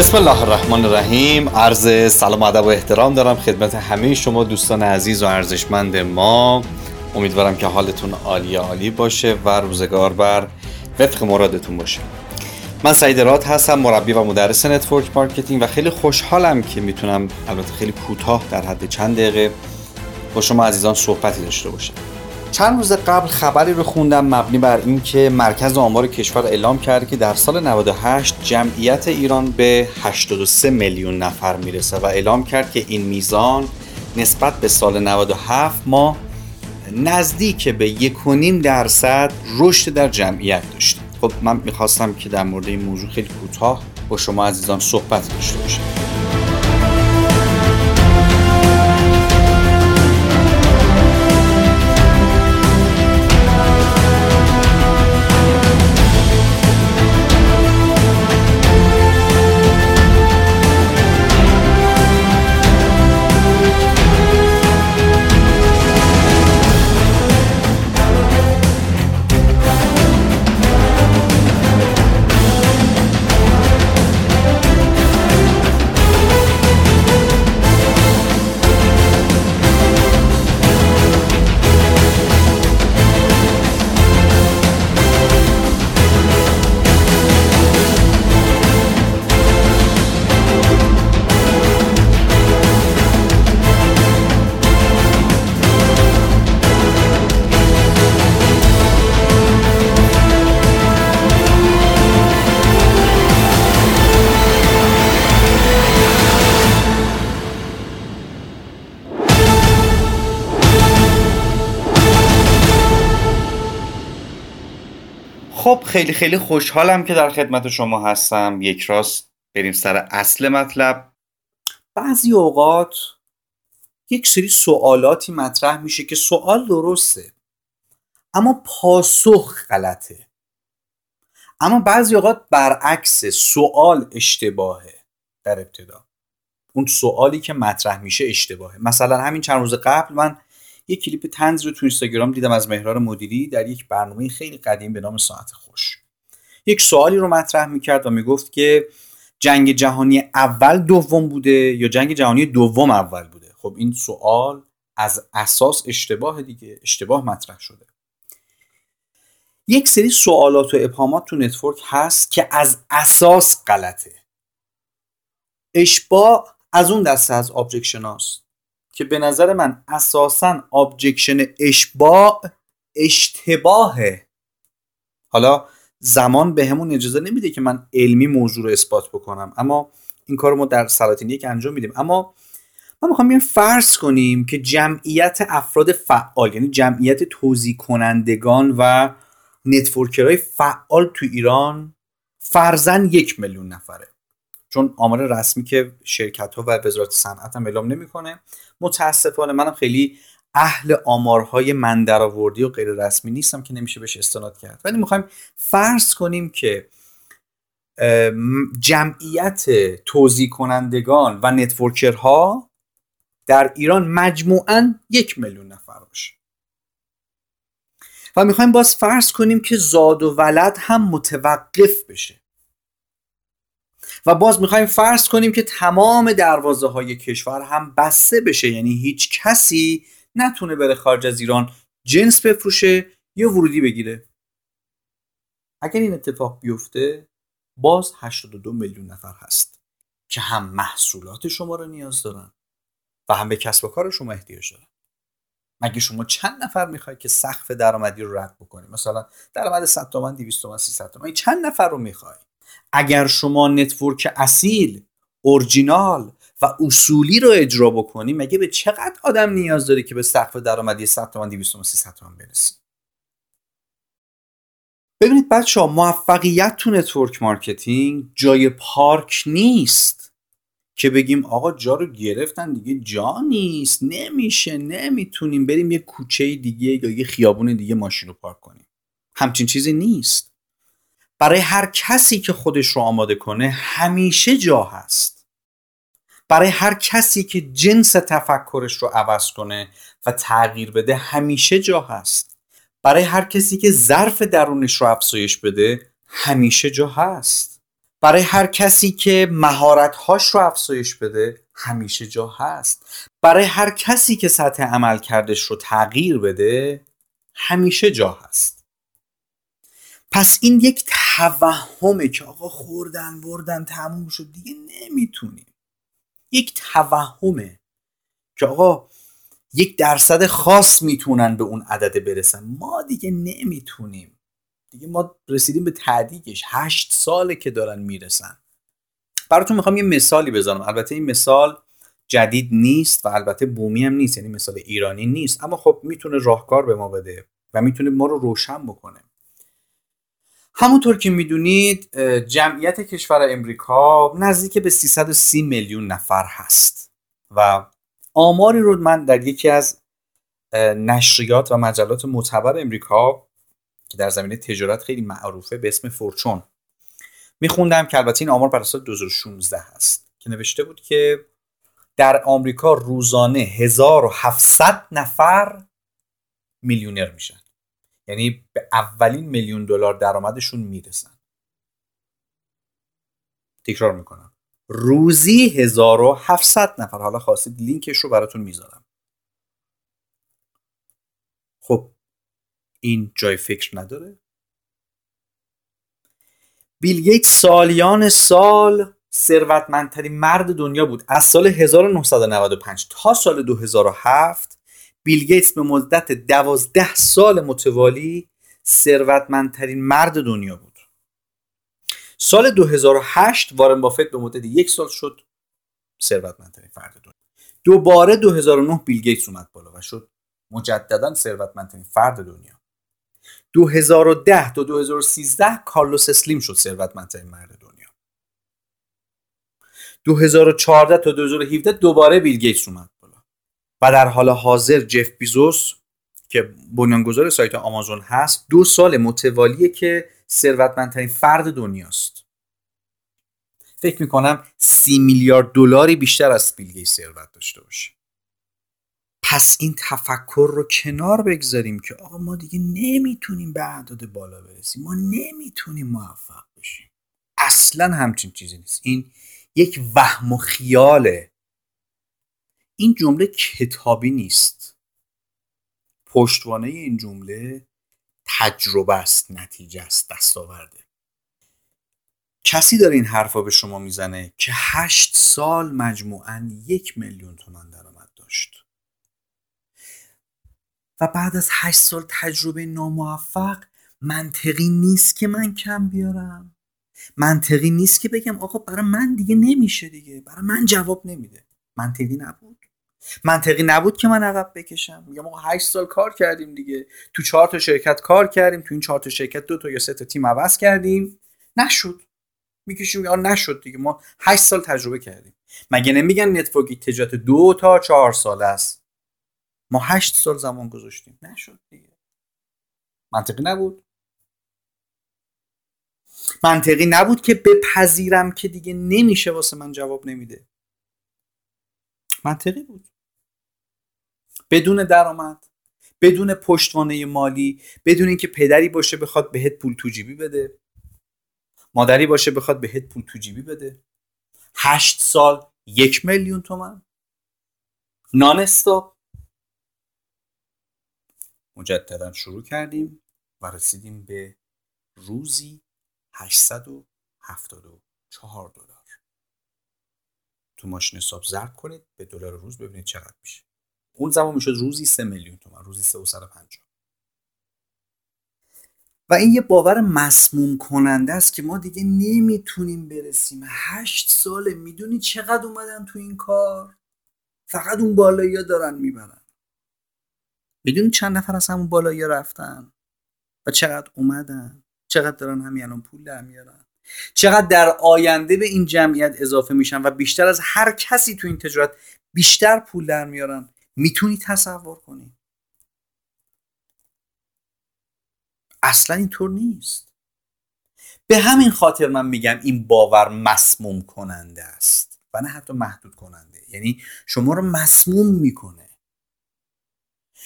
بسم الله الرحمن الرحیم. عرض سلام ادب و احترام دارم خدمت همه شما دوستان عزیز و ارزشمند ما. امیدوارم که حالتون عالی عالی باشه و روزگار بر وفق مرادتون باشه. من سعید راد هستم مربی و مدرس network marketing و خیلی خوشحالم که می‌تونم البته خیلی کوتاه در حد چند دقیقه با شما عزیزان صحبتی داشته باشم. چند روز قبل خبری رو خوندم مبنی بر اینکه مرکز آمار کشور اعلام کرده که در سال 98 جمعیت ایران به 83 میلیون نفر می‌رسه و اعلام کرد که این میزان نسبت به سال 97 ما نزدیک به 1.5 درصد رشد در جمعیت داشتیم. خب من می‌خواستم که در مورد این موضوع خیلی کوتاه با شما عزیزان صحبت داشته باشم. خیلی خیلی خوشحالم که در خدمت شما هستم. یک راست بریم سر اصل مطلب. بعضی اوقات یک سری سوالاتی مطرح میشه که سوال درسته اما پاسخ غلطه. اما بعضی اوقات برعکس سوال اشتباهه در ابتدا. اون سوالی که مطرح میشه اشتباهه. مثلا همین چند روز قبل من یک کلیپ تنز رو تو اینستاگرام دیدم از مهران مدیری در یک برنامه خیلی قدیم به نام ساعت خوش. یک سوالی رو مطرح می‌کرد و می‌گفت که جنگ جهانی اول دوم بوده یا جنگ جهانی دوم اول بوده؟ خب این سوال از اساس اشتباه دیگه اشتباه مطرح شده. یک سری سوالات و ابهامات تو network هست که از اساس غلطه. اشباع از اون دسته از objection هاست. که به نظر من اساسا objection اشباع اشتباهه. حالا زمان به همون اجازه نمیده که من علمی موضوع رو اثبات بکنم. اما این کار ما در سلاطین یک انجام میدیم. اما ما می‌خوام بیایم فرض کنیم که جمعیت افراد فعال یعنی جمعیت توضیح کنندگان و نتورکرهای فعال تو ایران فرزن یک میلیون نفره. چون آمار رسمی که شرکت ها و وزارت صنعت هم اعلام نمی‌کنه متاسفانه منم خیلی اهل آمارهای من درآوردی و غیر رسمی نیستم که نمیشه بهش استناد کرد. ولی می‌خوایم فرض کنیم که جمعیت توضیح کنندگان و نتورکرها در ایران مجموعا یک میلیون نفر باشه. و می‌خوایم باز فرض کنیم که زاد و ولد هم متوقف بشه. و باز می‌خوایم فرض کنیم که تمام دروازه های کشور هم بسته بشه. یعنی هیچ کسی نتونه بره خارج از ایران جنس بفروشه یا ورودی بگیره. اگر این اتفاق بیفته باز 82 میلیون نفر هست که هم محصولات شما رو نیاز دارن و هم به کسب و کار شما احتیاج دارن. مگه شما چند نفر می‌خوای که سقف درآمدی رو رد بکنی؟ مثلا درآمد 100 تومن 200 تومن 300 تومن چند نفر رو می‌خوای؟ اگر شما network اصیل اورجینال و اصولی رو اجرا بکنی مگه به چقدر آدم نیاز داره که به سقف درآمدی 100 تومن 200 تومن 300 تومن برسی؟ ببینید بچه ها موفقیت تو network marketing جای پارک نیست که بگیم آقا جا رو گرفتن دیگه جا نیست نمیشه نمی‌تونیم بریم یه کوچه دیگه یا یه خیابون دیگه ماشین رو پارک کنیم. همچین چیزی نیست. برای هر کسی که خودش رو آماده کنه همیشه جا هست. برای هر کسی که جنس تفکرش رو عوض کنه و تغییر بده همیشه جا هست. برای هر کسی که ظرف درونش رو افزایش بده همیشه جا هست. برای هر کسی که مهارت‌هاش رو افزایش بده همیشه جا هست. برای هر کسی که سطح عمل کردش رو تغییر بده همیشه جا هست. پس این یک توهمه که آقا خوردن بردن تموم شد دیگه نمی‌تونیم. یک توهمه که آقا یک درصد خاص می‌تونن به اون عدد برسن. ما دیگه نمی‌تونیم. دیگه ما رسیدیم به تعدیقش هشت ساله که دارن می‌رسن. براتون می‌خوام یه مثالی بزنم. البته این مثال جدید نیست و البته بومی هم نیست. یعنی مثال ایرانی نیست. اما خب می‌تونه راهکار به ما بده و می‌تونه ما رو روشن بکنه. همونطور که می‌دونید جمعیت کشور امریکا نزدیک به 330 میلیون نفر هست و آماری رو من در یکی از نشریات و مجلات معتبر امریکا که در زمینه تجارت خیلی معروفه به اسم فورچون میخوندم که البته این آمار بر اساس 2016 هست که نوشته بود که در آمریکا روزانه 1700 نفر میلیونر میشن. یعنی به اولین میلیون دلار درآمدشون می‌رسن. تکرار می‌کنم. روزی 1700 نفر. حالا خواستید لینکش رو براتون می‌ذارم. خب این جای فکر نداره. بیل گیت سالیان سال ثروتمندترین مرد دنیا بود. از سال 1995 تا سال 2007 بیل گیتس به مدت دوازده سال متوالی ثروتمندترین مرد دنیا بود. سال 2008 وارن بافت به مدت یک سال شد ثروتمندترین فرد دنیا. دوباره 2009 بیل گیتس اومد بالا و شد مجددا ثروتمندترین فرد دنیا. 2010 تا 2013 کارلوس اسلیم شد ثروتمندترین مرد دنیا. 2014 تا 2017 دوباره بیل گیتس اومد. و در حال حاضر جف بیزوس که بنیانگذار سایت آمازون هست دو سال متوالیه که ثروتمندترین فرد دنیاست. فکر می‌کنم سی میلیارد دلاری بیشتر از بیل ثروت داشته باشه. پس این تفکر رو کنار بگذاریم که آقا ما دیگه نمی‌تونیم به اعداد بالا برسیم. ما نمی‌تونیم موفق بشیم. اصلا همچین چیزی نیست. این یک وهم و خیاله این جمله کتابی نیست. پشتوانه این جمله تجربه است نتیجه است دستاورده. کسی داره این حرفا به شما می‌زنه که هشت سال مجموعا یک میلیون تومن درآمد داشت. و بعد از هشت سال تجربه ناموفق منطقی نیست که من کم بیارم. منطقی نیست که بگم آقا برای من دیگه نمیشه دیگه برای من جواب نمیده. منطقی نبود. منطقی نبود که من عقب بکشم. میگم آقا 8 سال کار کردیم دیگه. تو چهار تا شرکت کار کردیم. تو این چهار تا شرکت دو تا یا سه تا تیم عوض کردیم. نشد. می‌کشیم. یا نشد دیگه. ما 8 سال تجربه کردیم. مگه نمیگن نتورک تجارت دو تا چهار سال است؟ ما هشت سال زمان گذاشتیم. نشد دیگه. منطقی نبود. منطقی نبود که بپذیرم که دیگه نمیشه واسه من جواب نمیده. منطقی بود. بدون درآمد بدون پشتوانه مالی بدون اینکه پدری باشه بخواد بهت پول تو جیبی بده. مادری باشه بخواد بهت پول تو جیبی بده. هشت سال یک میلیون تومن نان استاپ مجددا شروع کردیم و رسیدیم به روزی 874 دلار. تو ماشین حساب ضرب کنید به دلار روز ببینید چقدر میشه. اون زمان می‌شد روزی 3 میلیون تومن روزی 350 و این یه باور مسموم کننده است که ما دیگه نمی‌تونیم برسیم. هشت ساله می‌دونی چقدر اومدن تو این کار؟ فقط اون بالایی دارن می‌برن. می‌دونی چند نفر از همون بالایی رفتن؟ و چقدر اومدن؟ چقدر دارن همین الان پول در میارن؟ چقدر در آینده به این جمعیت اضافه میشن و بیشتر از هر کسی تو این تجارت بیشتر پول در میارن می‌تونی تصور کنی. اصلا اینطور نیست. به همین خاطر من میگم این باور مسموم کننده است و نه حتی محدود کننده. یعنی شما رو مسموم می‌کنه.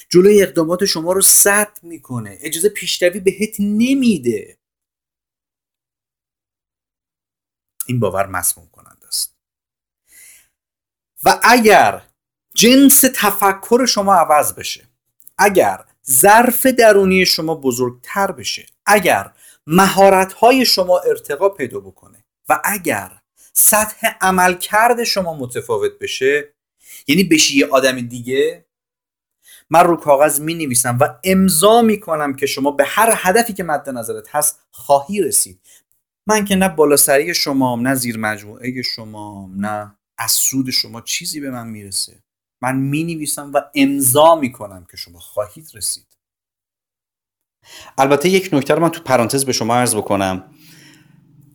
جلوی اقدامات شما رو سد می‌کنه. اجازه پیشروی بهت نمیده. این باور مسموم کننده است. و اگر جنس تفکر شما عوض بشه اگر ظرف درونی شما بزرگتر بشه اگر مهارت های شما ارتقا پیدا بکنه و اگر سطح عملکرد شما متفاوت بشه یعنی بشی یه آدم دیگه من رو کاغذ می نویسم و امضا می کنم که شما به هر هدفی که مد نظرت هست خواهی رسید. من که نه بالاسری شما نه زیر مجموعه شما نه از سود شما چیزی به من می‌رسه. من می نویسم و امضا می کنم که شما خواهید رسید. البته یک نکته رو من تو پرانتز به شما عرض بکنم.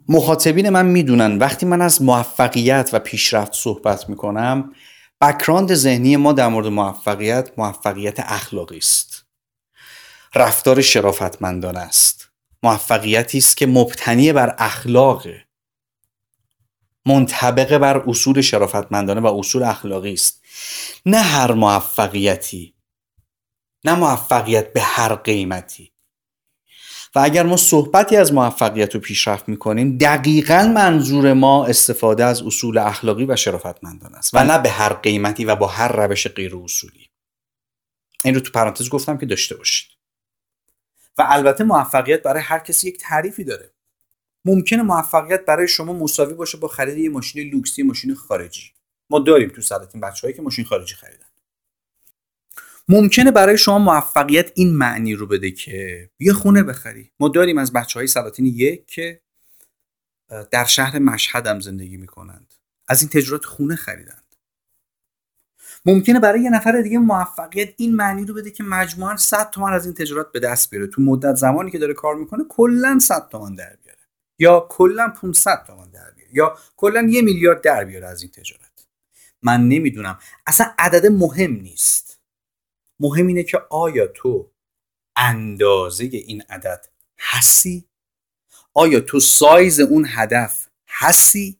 مخاطبین من می‌دونن وقتی من از موفقیت و پیشرفت صحبت می‌کنم بکراند ذهنی ما در مورد موفقیت موفقیت اخلاقی است. رفتار شرافتمندانه است. موفقیتی است که مبتنی بر اخلاق منطبق بر اصول شرافتمندانه و اصول اخلاقی است. نه هر موفقیتی نه موفقیت به هر قیمتی. و اگر ما صحبتی از موفقیت و پیشرفت می‌کنیم دقیقا منظور ما استفاده از اصول اخلاقی و شرافتمندانه است و نه به هر قیمتی و با هر روش غیر اصولی این رو تو پرانتز گفتم که داشته باشید. و البته موفقیت برای هر کسی یک تعریفی داره. ممکنه موفقیت برای شما مساوی باشه با خرید یه ماشین لوکسی ماشین خارجی. ما داریم تو سلطین بچه‌هایی که ماشین خارجی خریدن. ممکنه برای شما موفقیت این معنی رو بده که یه خونه بخری. ما داریم از بچه های سلاطین یک که در شهر مشهد هم زندگی می‌کنند. از این تجارت خونه خریدند ممکنه برای یه نفر دیگه موفقیت این معنی رو بده که مجموعا 100 تومن از این تجارت به دست بیاره. تو مدت زمانی که داره کار می‌کنه کلا 100 تومن در بیاره. یا کلا 500 تومن در بیاره. یا کلا یه میلیارد در بیاره از این تجارت. من نمی‌دونم. اصلا عدد مهم نیست. مهم اینه که آیا تو اندازه این عدد هستی آیا تو سایز اون هدف هستی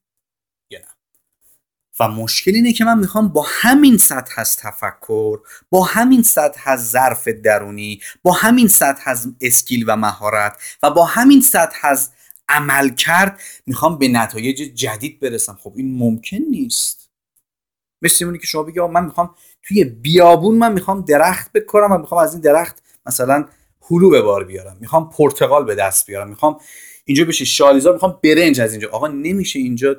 و مشکل اینه که من می‌خوام با همین سطح از تفکر با همین سطح از ظرف درونی با همین سطح از اسکیل و مهارت و با همین سطح از عمل کرد می‌خوام به نتایج جدید برسم. خب این ممکن نیست. مثل اونی که شما بگی من می‌خوام توی بیابون من می‌خوام درخت بکنم و می‌خوام از این درخت مثلا هلو به بار بیارم. می‌خوام پرتقال به دست بیارم. می‌خوام اینجا بشه شالیزا می‌خوام برنج از اینجا. آقا نمیشه اینجا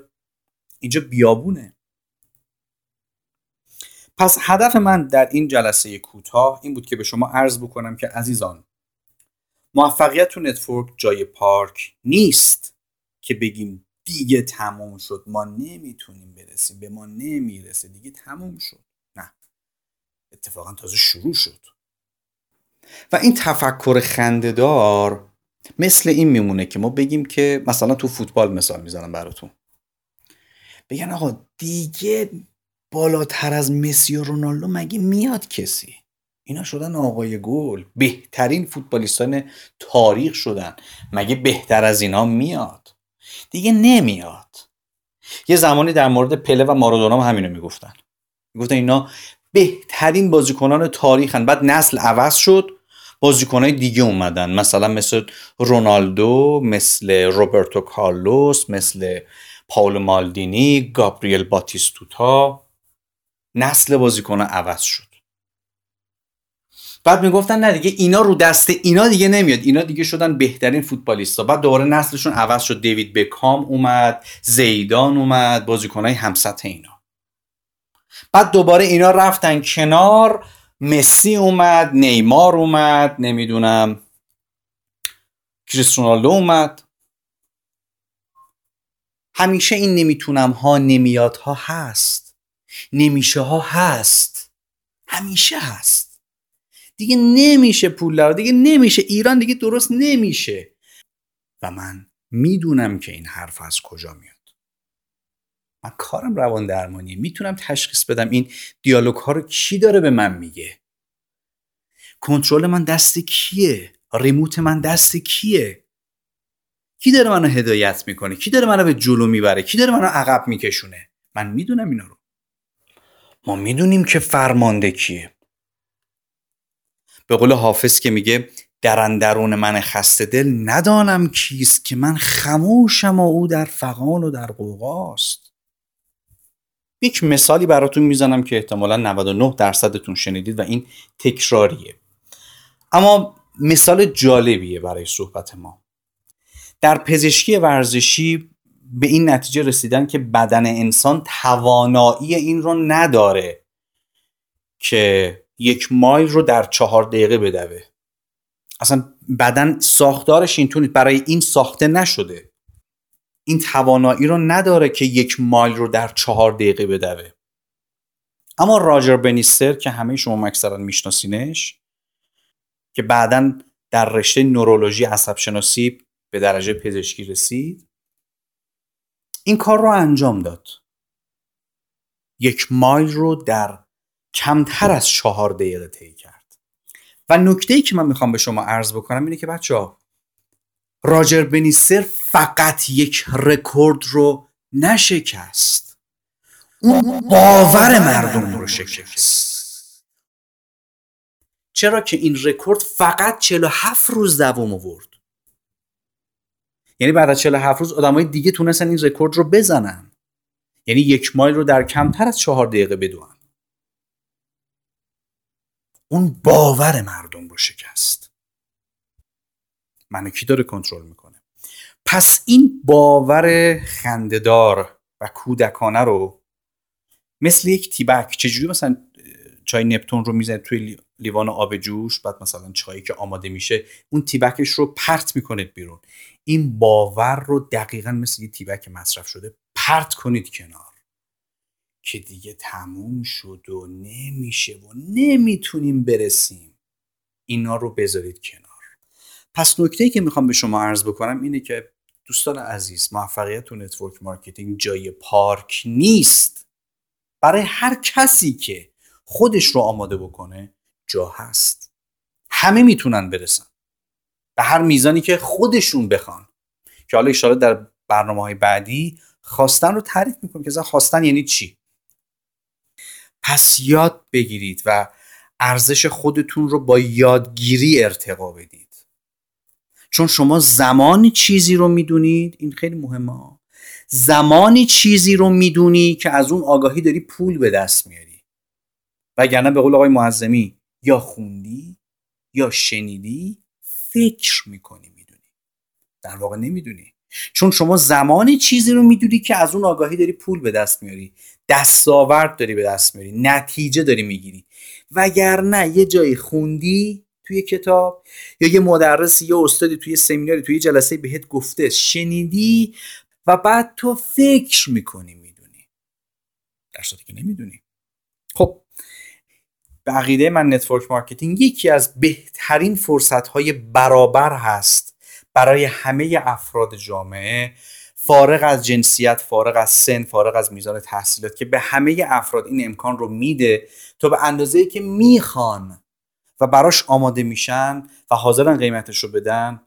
اینجا بیابونه. پس هدف من در این جلسه کوتاه این بود که به شما عرض بکنم که عزیزان موفقیت تو نتورک جای پارک نیست که بگیم دیگه تموم شد ما نمی‌تونیم برسیم به ما نمی‌رسه دیگه تموم شد. اتفاقا تازه شروع شد. و این تفکر خندهدار مثل این میمونه که ما بگیم که مثلا تو فوتبال مثال می‌زنم براتون. بگن آقا دیگه بالاتر از مسی و رونالدو مگه میاد کسی؟ اینا شدن آقای گل. بهترین فوتبالیستان تاریخ شدن. مگه بهتر از اینا میاد؟ دیگه نمیاد. یه زمانی در مورد پله و مارادونا هم همینو می‌گفتن. می‌گفتن اینا بهترین بازیکنان تاریخن. بعد نسل عوض شد. بازیکنهای دیگه اومدن. مثلا مثل رونالدو مثل روبرتو کارلوس مثل پاول مالدینی گابریل باتیستوتا. نسل بازیکنها عوض شد. بعد می‌گفتن نه دیگه اینا رو دست اینا دیگه نمیاد. اینا دیگه شدن بهترین فوتبالیستا. بعد دوباره نسلشون عوض شد. دیوید بکام اومد زیدان اومد بازیکنهای همسط اینا. بعد دوباره اینا رفتن کنار. مسی اومد نیمار اومد نمی‌دونم کریستیانو اومد. همیشه این نمی‌تونم ها نمیاد ها هست. نمیشه ها هست. همیشه هست. دیگه نمیشه پول دیگه نمیشه. ایران دیگه درست نمیشه. و من می‌دونم که این حرف از کجا میاد. من کارم روان درمانیه. می‌تونم تشخیص بدم این دیالوگ ها رو کی داره به من میگه. کنترل من دست کیه؟ ریموت من دست کیه؟ کی داره منو هدایت می‌کنه؟ کی داره منو به جلو می‌بره؟ کی داره منو عقب میکشونه؟ من می‌دونم اینا رو. ما می‌دونیم که فرمانده کیه. به قول حافظ که میگه در اندرون من خسته دل ندانم کیست که من خموشم و او در فقان و در قوقاست یک مثالی براتون می‌زنم که احتمالا 99 درصدتون شنیدید و این تکراریه. اما مثال جالبیه برای صحبت ما. در پزشکی ورزشی به این نتیجه رسیدن که بدن انسان توانایی این رو نداره که یک مایل رو در چهار دقیقه بدوه. اصلا بدن ساختارش اینطوری برای این ساخته نشده. این توانایی رو نداره که یک مایل رو در چهار دقیقه بدوه. اما راجر بنیستر که همه شما اکثرا میشناسینش که بعدا در رشته نورولوژی عصب شناسی به درجه پزشکی رسید این کار رو انجام داد. یک مایل رو در کمتر از چهار دقیقه طی کرد. و نکته ای که من می‌خوام به شما عرض بکنم اینه که بچه ها راجر بنیستر فقط یک رکورد رو نشکست. اون باور مردم رو شکست. چرا که این رکورد فقط 47 روز دوام آورد؟ یعنی بعد از 47 روز آدمای دیگه تونستن این رکورد رو بزنن. یعنی یک مایل رو در کمتر از چهار دقیقه بدون اون باور مردم رو شکست. منو کی داره کنترل می‌کنه؟ پس این باور خندهدار و کودکانه رو مثل یک تیبک چجوری مثلا چای نپتون رو می‌زنه توی لیوان آب جوش بعد مثلا چایی که آماده میشه اون تیبکش رو پرت می‌کنید بیرون. این باور رو دقیقا مثل یه تیبک مصرف شده پرت کنید کنار. که دیگه تموم شد و نمیشه و نمی‌تونیم برسیم. اینا رو بذارید کنار. پس نکته که می‌خوام به شما عرض بکنم اینه که دوستان عزیز موفقیت تو network marketing جای پارک نیست. برای هر کسی که خودش رو آماده بکنه جا هست. همه می‌تونن برسن. به هر میزانی که خودشون بخوان. که حالا اشاره در برنامه های بعدی خواستن رو تعریف می‌کنم که خواستن یعنی چی؟ پس یاد بگیرید و ارزش خودتون رو با یادگیری ارتقا بدید. چون شما زمانی چیزی رو می‌دونید این خیلی مهمه زمانی چیزی رو می‌دونی که از اون آگاهی داری پول به دست میاری. وگرنه به قول آقای معظمی یا خوندی یا شنیدی فکر می‌کنی می‌دونی. در واقع نمی‌دونی. چون شما زمانی چیزی رو می‌دونی که از اون آگاهی داری پول به دست میاری دستاورد داری به دست میاری نتیجه داری می‌گیری. وگرنه یه جایی خوندی توی کتاب یا یه مدرسی یا استادی توی سمیناری توی جلسه بهت گفته شنیدی و بعد تو فکر می‌کنی می‌دونی. در که نمی‌دونی. به عقیده من network marketing یکی از بهترین فرصت های برابر هست برای همه افراد جامعه. فارغ از جنسیت فارغ از سن فارغ از میزان تحصیلات که به همه افراد این امکان رو میده تا به اندازه که می‌خوان و براش آماده میشن و حاضرن قیمتش رو بدن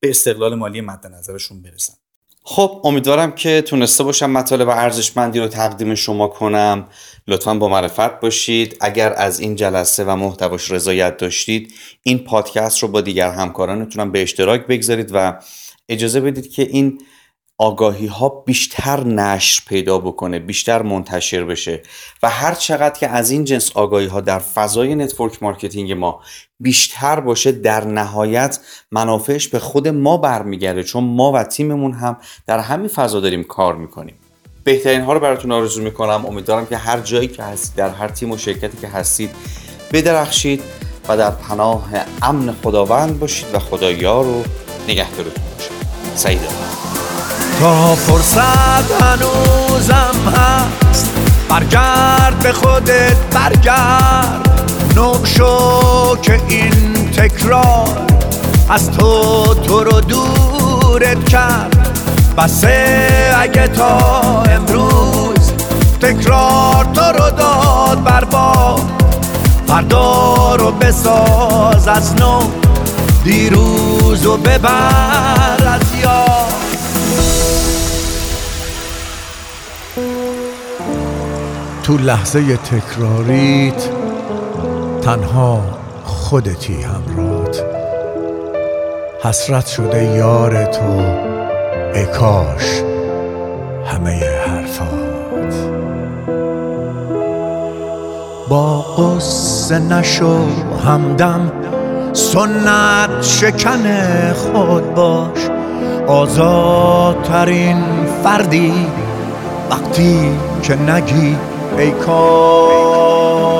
به استقلال مالی مد نظرشون برسن. خب امیدوارم که تونسته باشم مطالب ارزشمندی رو تقدیم شما کنم. لطفا با معرفت باشید. اگر از این جلسه و محتواش رضایت داشتید این پادکست رو با دیگر همکارانتونم به اشتراک بگذارید و اجازه بدید که این آگاهی ها بیشتر نشر پیدا بکنه بیشتر منتشر بشه و هر چقدر که از این جنس آگاهی ها در فضای network marketing ما بیشتر باشه در نهایت منافعش به خود ما برمیگرده چون ما و تیممون هم در همین فضا داریم کار می‌کنیم. بهترین ها رو براتون آرزو می‌کنم. امیدوارم که هر جایی که هستید در هر تیم و شرکتی که هستید بدرخشید و در پناه امن خداوند باشید و خدایا رو نگهدارتون باشه سعیده تا فرصت هنوزم هست. برگرد به خودت برگرد. نو شو که این تکرار از تو تو رو دورت کرد. بسه اگه تا امروز تکرار تو رو داد برباد فردا رو بساز از نو دیروز و ببر از یاد. تو لحظه تکراریت تنها خودتی همرات حسرت شده یار تو ای کاش همه حرفات. با قصه نشو همدم سنت شکن خود باش. آزادترین فردی وقتی که نگی ای کاش